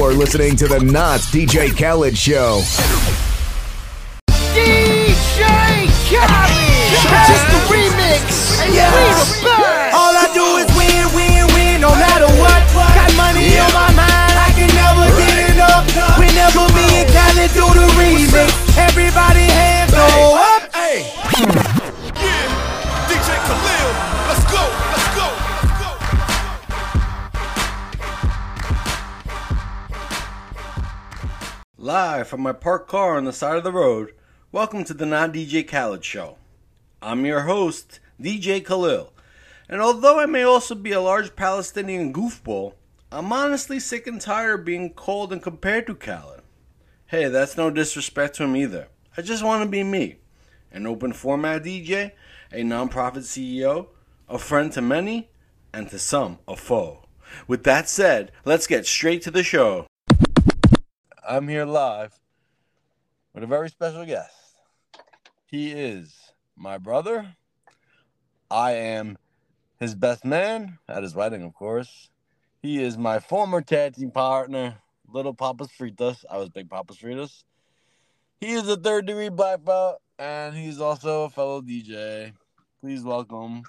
You're listening to the Not DJ Khaled Show. DJ Khaled! Just the remix! And Yeah. we the best! All I do is win, win, win, no matter what. Got money on my mind, I can never get enough. Whenever me and Khaled do the remix, everybody Live from my parked car on the side of the road, welcome to the Non DJ Khaled Show. I'm your host, DJ Khalil, and although I may also be a large Palestinian goofball, I'm honestly sick and tired of being called and compared to Khaled. Hey, that's no disrespect to him either. I just want to be me an open format DJ, a non-profit CEO, a friend to many, and to some, a foe. With that said, let's get straight to the show. I'm here live with a very special guest. He is my brother. I am his best man at his wedding, of course. He is my former tag team partner, Little Papas Fritas. I was Big Papas Fritas. He is a third degree black belt, and he's also a fellow DJ. Please welcome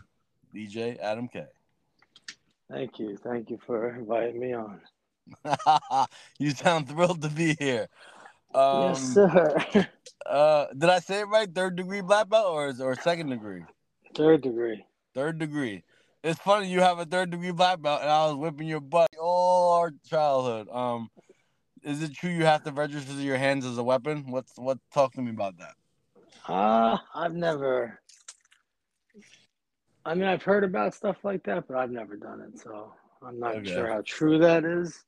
DJ Adam K. Thank you. Thank you for inviting me on. you sound thrilled to be here. Um, yes, sir. Uh, did I say it right? Third degree black belt or is or second degree? Third degree. Third degree. It's funny you have a third degree black belt, and I was whipping your butt all our childhood. Um, is it true you have to register your hands as a weapon? What's what? Talk to me about that. Uh, I've never. I mean, I've heard about stuff like that, but I've never done it, so I'm not Okay. sure how true that is.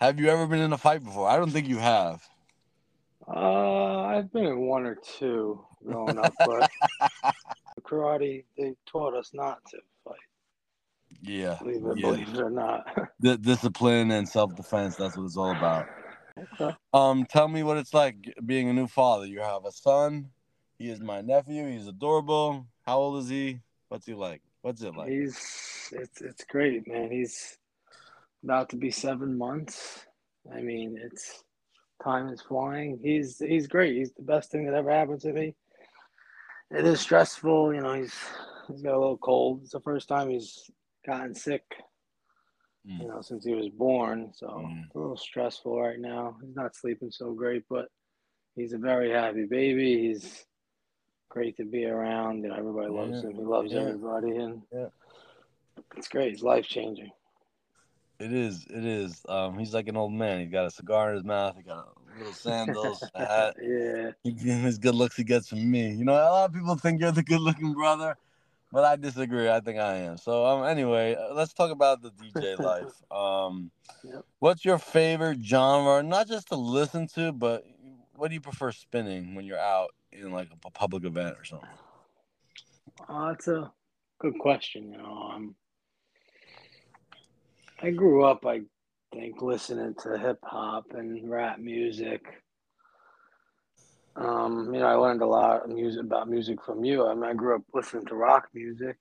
Have you ever been in a fight before? I don't think you have. Uh, I've been in one or two growing up, but karate they taught us not to fight. Yeah, Believe it, yeah. believe it or not. D- discipline and self defense. That's what it's all about. okay. Um, tell me what it's like being a new father. You have a son. He is my nephew. He's adorable. How old is he? What's he like? What's it like? He's it's it's great, man. He's about to be seven months. I mean, it's time is flying. He's he's great. He's the best thing that ever happened to me. It is stressful, you know. He's he's got a little cold. It's the first time he's gotten sick, Mm. you know, since he was born. So Mm. it's a little stressful right now. He's not sleeping so great, but he's a very happy baby. He's great to be around. You know, everybody loves Yeah. him. He loves Yeah. everybody, and Yeah. it's great. It's life changing. It is. It is. Um, he's like an old man. He's got a cigar in his mouth. He got little sandals, a hat. yeah. He, his good looks he gets from me. You know, a lot of people think you're the good looking brother, but I disagree. I think I am. So, um, anyway, uh, let's talk about the DJ life. Um, Yep. what's your favorite genre? Not just to listen to, but what do you prefer spinning when you're out in like a public event or something? Oh, that's a good question. You know, um, I grew up, I think, listening to hip hop and rap music. Um, you know, I learned a lot of music about music from you. I mean, I grew up listening to rock music,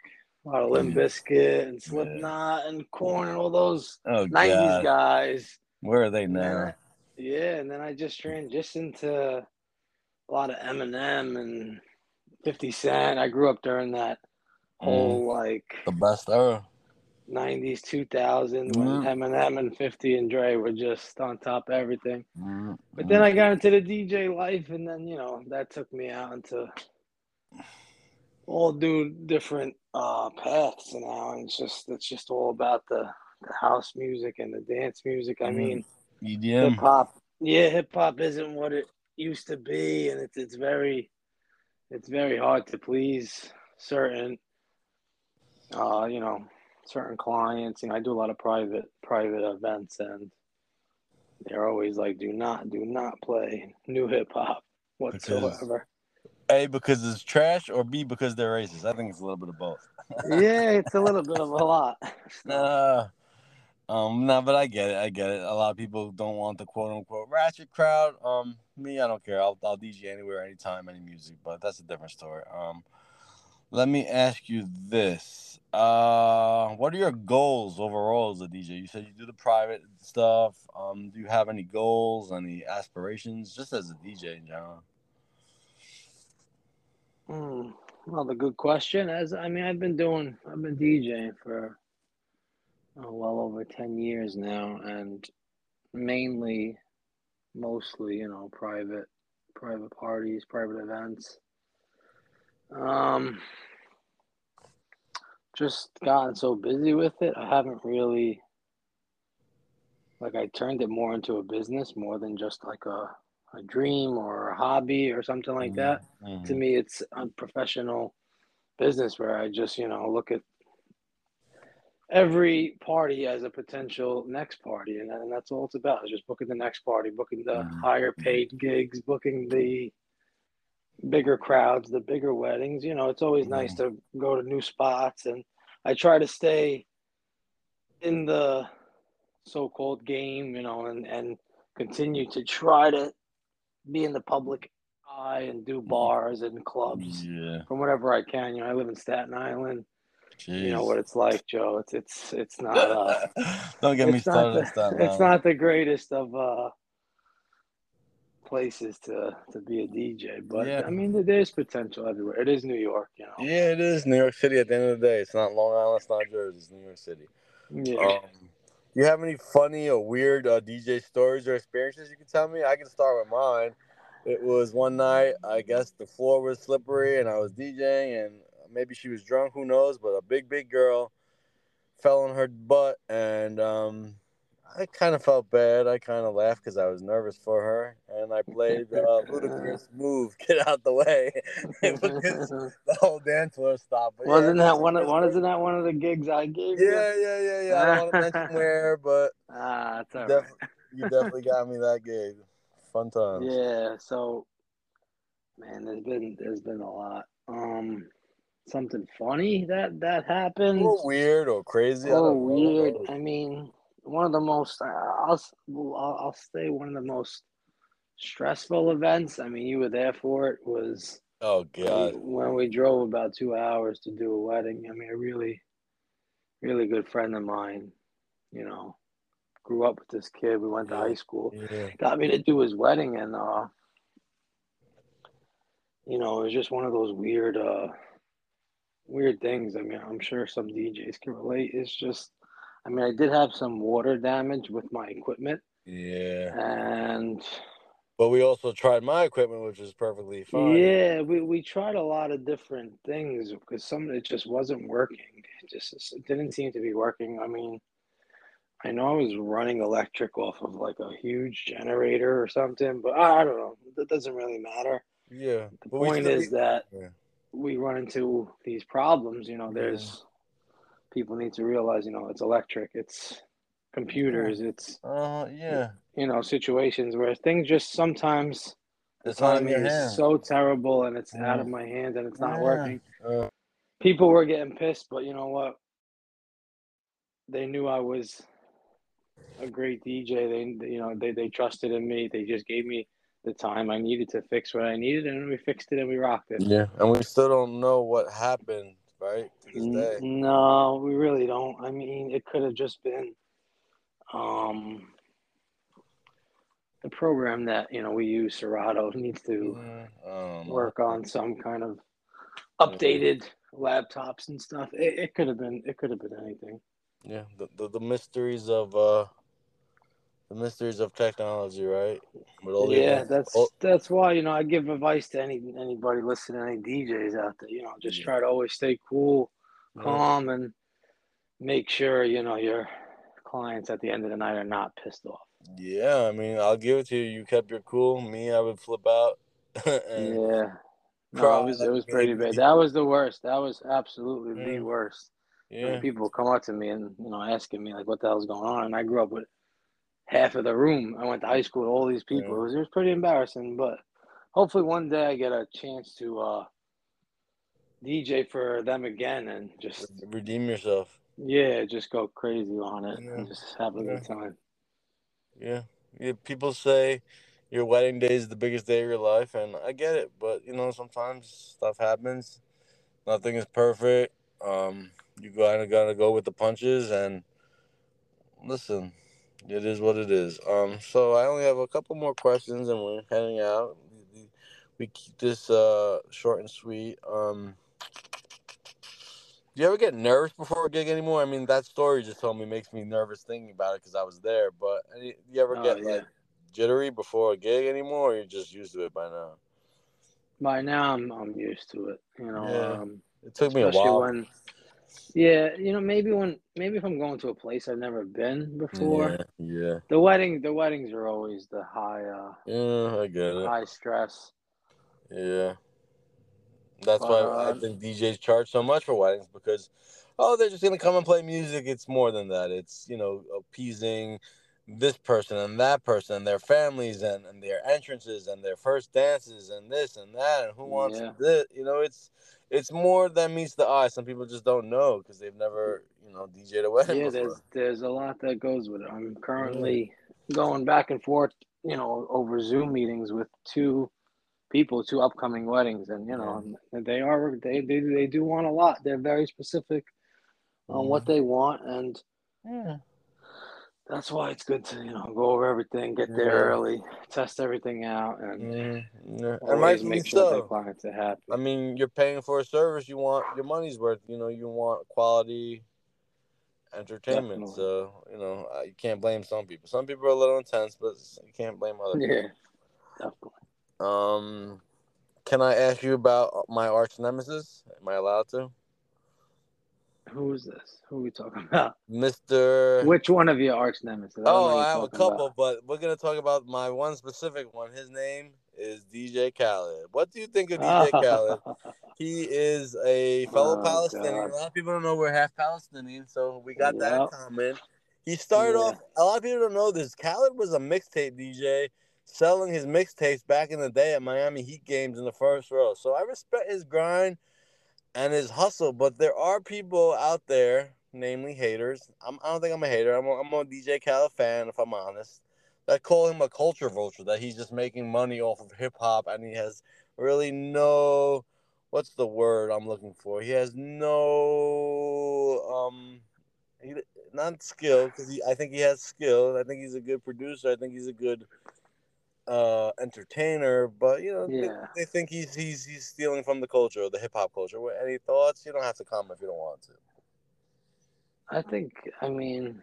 a lot of Limp Yeah. Bizkit and Slipknot and Korn and all those Oh, '90s God. guys. Where are they now? I- yeah, and then I just transitioned to a lot of Eminem and 50 Cent. I grew up during that whole like The best era. 90s, 2000 when Mhm. Eminem and 50 and Dre were just on top of everything. Mm, But then I got into the DJ life, and then you know that took me out into all do different uh, paths and now, and it's just it's just all about the, the house music and the dance music. I mean, hip hop, yeah, hip hop isn't what it used to be, and it's it's very it's very hard to please certain uh, you know certain clients. You know, I do a lot of private private events, and they're always like, "Do not, do not play new hip hop whatsoever." A because it's trash, or B because they're racist. I think it's a little bit of both. yeah, it's a little bit of a lot. Uh, um, no, but I get it. I get it. A lot of people don't want the quote unquote ratchet crowd. Um, me, I don't care. I'll, I'll DJ anywhere, anytime, any music. But that's a different story. Um, Let me ask you this. Uh, what are your goals overall as a DJ? You said you do the private stuff. Um, do you have any goals, any aspirations, just as a DJ in general? Well, the good question. As I mean, I've been doing, I've been DJing for oh, well over ten years now, and mainly, mostly, you know, private, private parties, private events. Um, just gotten so busy with it. I haven't really, like, I turned it more into a business more than just like a a dream or a hobby or something like that. Mhm. To me, it's a professional business where I just, you know, look at every party as a potential next party, and, and that's all it's about. Is just booking the next party, booking the Mhm. higher paid gigs, booking the bigger crowds, the bigger weddings. You know, it's always nice to go to new spots, and I try to stay in the so-called game, you know, and and continue to try to be in the public eye and do bars and clubs Yeah. from whatever I can. You know, I live in Staten Island. You know what it's like, Joe. It's it's it's not uh Don't get me started the, it's not the greatest of uh places to to be a DJ, but Yeah. I mean there's potential everywhere. It is New York, you know. Yeah, it is New York City. At the end of the day, it's not Long Island, it's not Jersey, it's New York City. Yeah. Um, you have any funny or weird uh, DJ stories or experiences you can tell me? I can start with mine. It was one night, I guess the floor was slippery and I was DJing and maybe she was drunk, who knows, but a big, big girl fell on her butt and um, I kind of felt bad. I kind of laughed because I was nervous for her and I played uh, Ludacris move, get out the way. the whole dance floor stopped. But wasn't that one of one isn't that one of the gigs I gave you? Yeah, yeah, yeah, yeah. I don't want to mention where, but Ah, it's you, all def- right. you definitely got me that gig. Fun times. Yeah, so man, there's been there's been a lot. Um something funny that that A happened. little weird or crazy. I Oh, don't know. weird. I mean, one of the most, I'll, I'll, I'll say one of the most stressful events. I mean, you were there for it, was Oh God. when we drove about two hours to do a wedding. I mean, a really, really good friend of mine, you know, grew up with this kid. We went to high school. Yeah. Got me to do his wedding, and, uh, you know, it was just one of those weird, uh, weird things. I mean, I'm sure some DJs can relate. It's just, I mean, I did have some water damage with my equipment, Yeah. and But we also tried my equipment, which is perfectly fine. yeah, we, we tried a lot of different things because some of it just wasn't working. It just it didn't seem to be working. I mean, I know I was running electric off of like a huge generator or something, but I, I don't know. That doesn't really matter. Yeah. The But point still- is that Yeah. we run into these problems. You know, there's people need to realize, you know, it's electric, it's computers, it's Uh, yeah. you know situations where things just sometimes the It's not timing is so terrible and it's out of my hands and it's not Yeah. working. Uh, People were getting pissed, but you know what? They knew I was a great DJ. They you know they they trusted in me. They just gave me the time I needed to fix what I needed, and we fixed it and we rocked it. yeah. And we still don't know what happened, right? No, we really don't. I mean, it could have just been um, the program that you know we use. Serato needs to don't know. work on some kind of updated laptops and stuff. It, it could have been. It could have been anything. Yeah. The, the the mysteries of uh the mysteries of technology, right? With all the yeah, that's all- that's why you know I give advice to any anybody listening, any DJs out there. You know, just Yeah. try to always stay cool, Yeah. calm, and make sure you know your clients at the end of the night are not pissed off. Yeah, I mean, I'll give it to you. You kept your cool. Me, I would flip out. Yeah. No, it was it was pretty bad. That was the worst. That was absolutely the Yeah. worst. When yeah, people come up to me and you know asking me like what the hell's going on, and I grew up with half of the room. I went to high school with all these people. Yeah. It was it was pretty embarrassing, but hopefully one day I get a chance to uh DJ for them again and just redeem yourself. yeah, just go crazy on it Yeah. and just have a good time. Yeah. yeah. People say your wedding day is the biggest day of your life, and I get it, but you know, sometimes stuff happens. Nothing is perfect. Um, you gotta gotta go with the punches and listen. It is what it is. Um, so I only have a couple more questions, and we're heading out. We, keep this uh short and sweet. Um, do you ever get nervous before a gig anymore? I mean, that story you just told me makes me nervous thinking about it because I was there. But any, do you ever Oh, get yeah. like jittery before a gig anymore, or you're just used to it by now? By now, I'm I'm used to it. You know, Yeah. um, It took me a while. when, yeah, you know, maybe when maybe if I'm going to a place I've never been before, Yeah, yeah, the wedding the weddings are always the high uh yeah. I get it. high stress. Yeah. That's But, why I think DJs charge so much for weddings because, oh, they're just gonna come and play music. It's more than that. It's you know appeasing this person and that person and their families and, and their entrances and their first dances and this and that and who wants Yeah. this. You know, it's it's more than meets the eye. Some people just don't know because they've never you know DJed a wedding Yeah, before. there's there's a lot that goes with it. I'm currently going back and forth, you know, over Zoom meetings with two people, two upcoming weddings, and you know, and they are they they they do want a lot. They're very specific on what mm. they want, and Yeah. That's why it's good to you know go over everything, get there Yeah. early, test everything out, and Mhm. Yeah. Always make sure so. the clients are happy. I mean, you're paying for a service. You want your money's worth. You know, you want quality entertainment. Definitely. So you know, you can't blame some people. Some people are a little intense, but you can't blame other people. Yeah, definitely. Um, can I ask you about my arch nemesis? Am I allowed to, Who is this? Who are we talking about? Mister? Which one of your arch nemesis? I Oh, who I have a couple, about. but we're gonna talk about my one specific one. His name is DJ Khaled. What do you think of DJ Khaled? He is a fellow Oh, Palestinian. God. A lot of people don't know we're half Palestinian, so we got that in common. He started Yeah. off. A lot of people don't know this. Khaled was a mixtape DJ, selling his mixtapes back in the day at Miami Heat games in the first row. So I respect his grind and his hustle, but there are people out there, namely haters. I'm, I don't think I'm a hater. I'm a, I'm a DJ Khaled fan, if I'm honest. That call him a culture vulture. That he's just making money off of hip hop, and he has really no what's the word I'm looking for? He has no um he, not skill because I think he has skill. I think he's a good producer. I think he's a good uh entertainer, but you know they- Yeah. they, think he's he's he's stealing from the culture, the hip hop culture. What- Any thoughts? You don't have to comment if you don't want to. I think I mean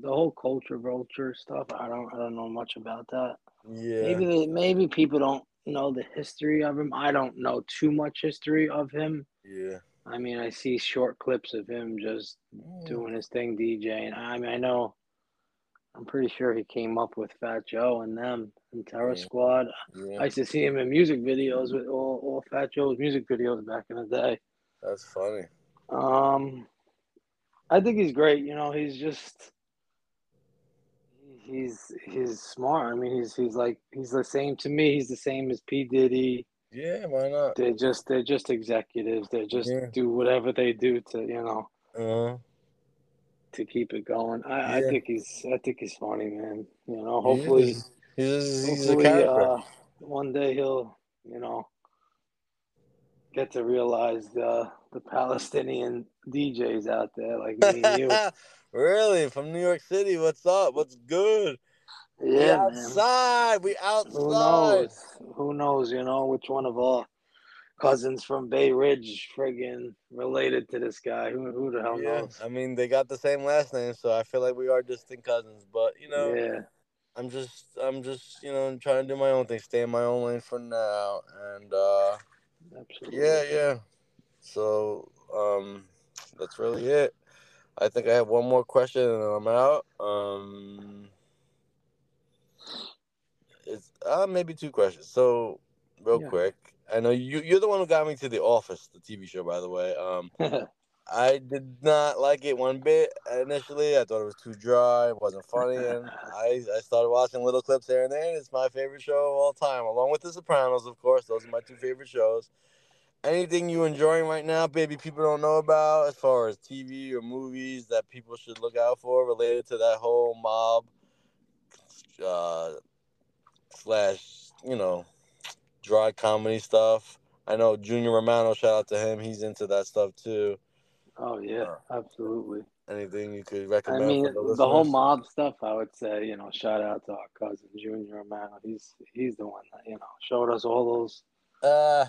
the whole culture vulture stuff. I don't I don't know much about that. Yeah. Maybe they, maybe people don't know the history of him. I don't know too much history of him. Yeah. I mean, I see short clips of him just doing his thing, DJing. I mean, I know. I'm pretty sure he came up with Fat Joe and them and Terror Yeah. Squad. Yeah. I used to see him in music videos with all, all Fat Joe's music videos back in the day. That's funny. Um, I think he's great. You know, he's just he's he's smart. I mean, he's he's like he's the same to me. He's the same as P Diddy. Yeah, why not? They're just they're just executives. They just Yeah. do whatever they do to you know Uh, to keep it going. I, I think he's I think he's funny, man. You know, he hopefully is. he's, he's a hopefully character. uh, one day he'll you know get to realize the the Palestinian DJs out there like me and you. really? From New York City? What's up? What's good? we Yeah, man. outside. We outside. Who knows? Who knows? You know which one of our cousins from Bay Ridge friggin' related to this guy? Who who the hell Yeah, knows? I mean they got the same last name, so I feel like we are distant cousins. But you know, Yeah, I'm just, I'm just, you know, I'm trying to do my own thing, stay in my own lane for now, and uh absolutely. yeah, yeah. So um, that's really it. I think I have one more question and I'm out. Um, it's uh maybe two questions. So real Yeah. quick, I know you you're the one who got me to The Office, the TV show, by the way. Um, I did not like it one bit initially. I thought it was too dry, it wasn't funny, and I, I started watching little clips here and there, and it's my favorite show of all time, along with The Sopranos, of course. Those are my two favorite shows. Anything you enjoying right now, baby, people don't know about as far as TV or movies that people should look out for related to that whole mob uh, slash, you know, dry comedy stuff. I know Junior Romano. Shout out to him. He's into that stuff too. Oh yeah, absolutely. Anything you could recommend? I mean, the, the whole mob stuff. I would say, you know, shout out to our cousin Junior Romano. He's he's the one that you know showed us all those Uh,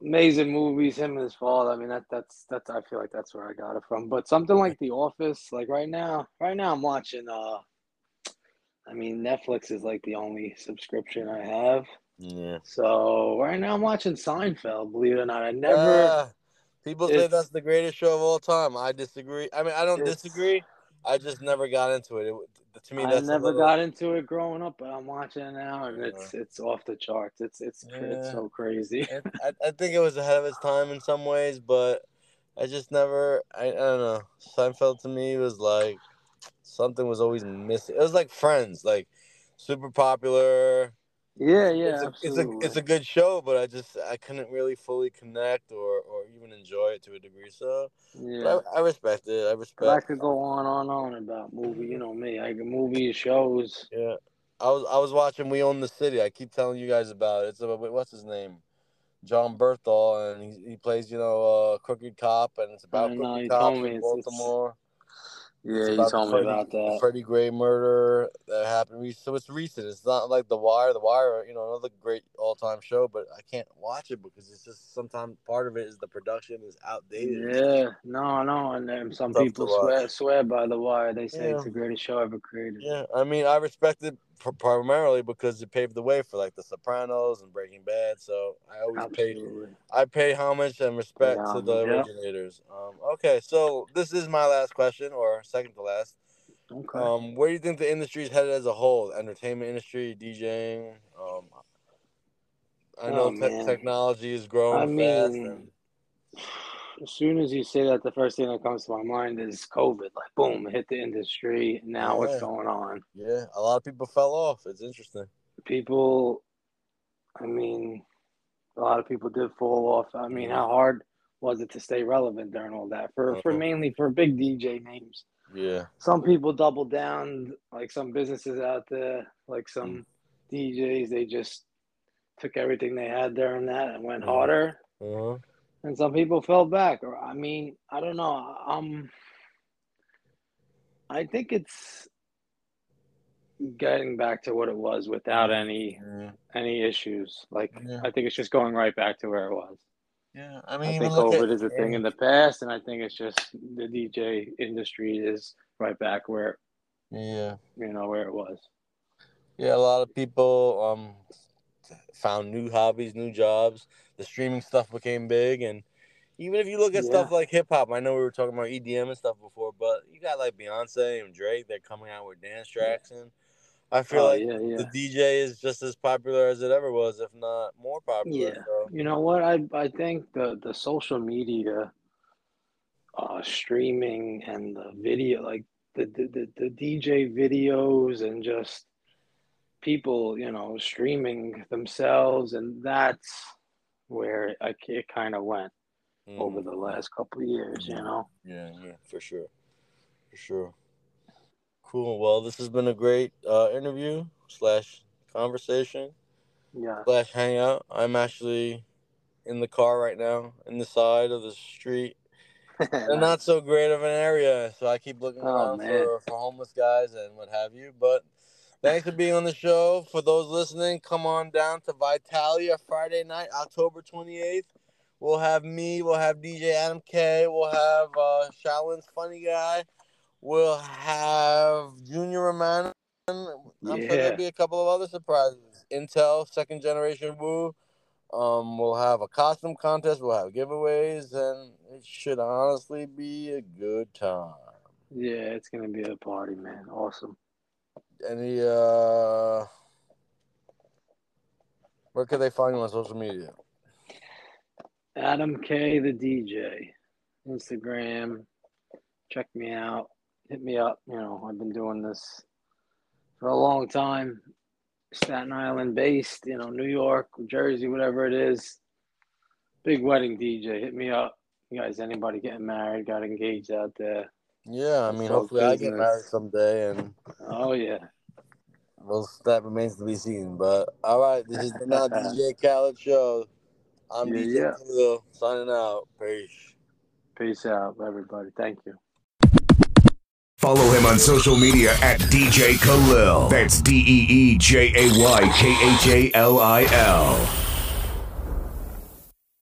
amazing movies. Him and his father. I mean, that that's that's. I feel like that's where I got it from. But something like The Office, like right now, right now I'm watching. Uh, I mean, Netflix is like the only subscription I have. Yeah. So right now I'm watching Seinfeld. Believe it or not, I never. Uh, people say that's the greatest show of all time. I disagree. I mean, I don't disagree. I just never got into it. it to me, I never little- got into it growing up, but I'm watching it now, and it's it's off the charts. It's it's cr- it's so crazy. I, I think it was ahead of its time in some ways, but I just never. I, I don't know. Seinfeld to me was like something was always missing. It was like Friends, like super popular. Yeah, yeah, it's a, it's a it's a good show, but I just I couldn't really fully connect or or even enjoy it to a degree. So yeah. I, I respect it. I But I could go on on on about movie. You mm-hmm. know me. I can movies, shows. Yeah, I was I was watching We Own the City. I keep telling you guys about it. It's about what's his name, Jon Bernthal, and he he plays you know a crooked cop, and it's about I know, crooked you cops in it's- it's- Baltimore. Yeah, you told me about that. Freddie Gray murder that happened. So it's recent. It's not like The Wire. The Wire, you know, another great all-time show, but I can't watch it because it's just sometimes part of it is the production is outdated. Yeah, no, no, and then some people watch. swear swear by the wire. They say it's the greatest show ever created. Yeah, I mean, I respect it primarily because it paved the way for like The Sopranos and Breaking Bad. So I always pay I pay homage and respect Yeah, to the yeah. originators. Um, okay, so this is my last question, or second to last. Okay. Um, where do you think the industry is headed as a whole? Entertainment industry, DJing. Um, I know Oh, te- technology is growing I fast. mean, And, as soon as you say that, the first thing that comes to my mind is COVID. Like, boom, hit the industry. Now, Yeah. what's going on? yeah, a lot of people fell off. It's interesting. People, I mean, a lot of people did fall off. I mean, how hard was it to stay relevant during all that? For for Uh-huh. mainly for big DJ names. Yeah, Some people doubled down, like some businesses out there, like some DJs. They just took everything they had during that and went Mhm. harder. And some people fell back or i mean i don't know um i think it's getting back to what it was without any yeah. any issues like Yeah. i think it's just going right back to where it was yeah. I mean, i think covid at- is a thing in the past and i think it's just the dj industry is right back where Yeah, you know where it was yeah. A lot of people um found new hobbies, new jobs. The streaming stuff became big, and even if you look at Yeah. stuff like hip hop, I know we were talking about EDM and stuff before, but you got like Beyonce and Drake. They're coming out with dance tracks, and I feel Oh, like yeah yeah the DJ is just as popular as it ever was, if not more popular. Yeah. So, You know what? I I think the the social media, uh, streaming and the video, like the the, the, the DJ videos and just people, you know, streaming themselves, and that's where I, it kind of went mm, over the last couple of years. You know. Yeah, yeah, for sure, for sure. Cool. Well, this has been a great uh, interview slash conversation. Yeah. slash hangout. I'm actually in the car right now, in the side of the street. And not so great of an area, so I keep looking Oh, around man. for, for homeless guys and what have you. But thanks for being on the show. For those listening, come on down to Vitalia Friday night, October 28th. We'll have me, we'll have DJ Adam K, we'll have uh, Shaolin's Funny Guy, we'll have Junior Romano. I'm sure there'll be a couple of other surprises. Intel, second generation Woo. Um, we'll have a costume contest. We'll have giveaways, and it should honestly be a good time. yeah, it's gonna be a party, man. Awesome. Any uh, where could they find you on social media? Adam K, the DJ, Instagram. Check me out. Hit me up. You know, I've been doing this for a long time. Staten Island based, you know, New York, Jersey, whatever it is. Big wedding DJ. Hit me up. You guys, anybody getting married, got engaged out there? Yeah, I mean, Talk hopefully I get married someday, and Oh yeah. well, that remains to be seen. But all right, this is the not DJ Khaled show. I'm Yeah, DJ yeah. Khalil signing out. Peace. Peace out, everybody. Thank you. Follow him on social media at DJ Khalil. That's D E E J A Y K H A L I L.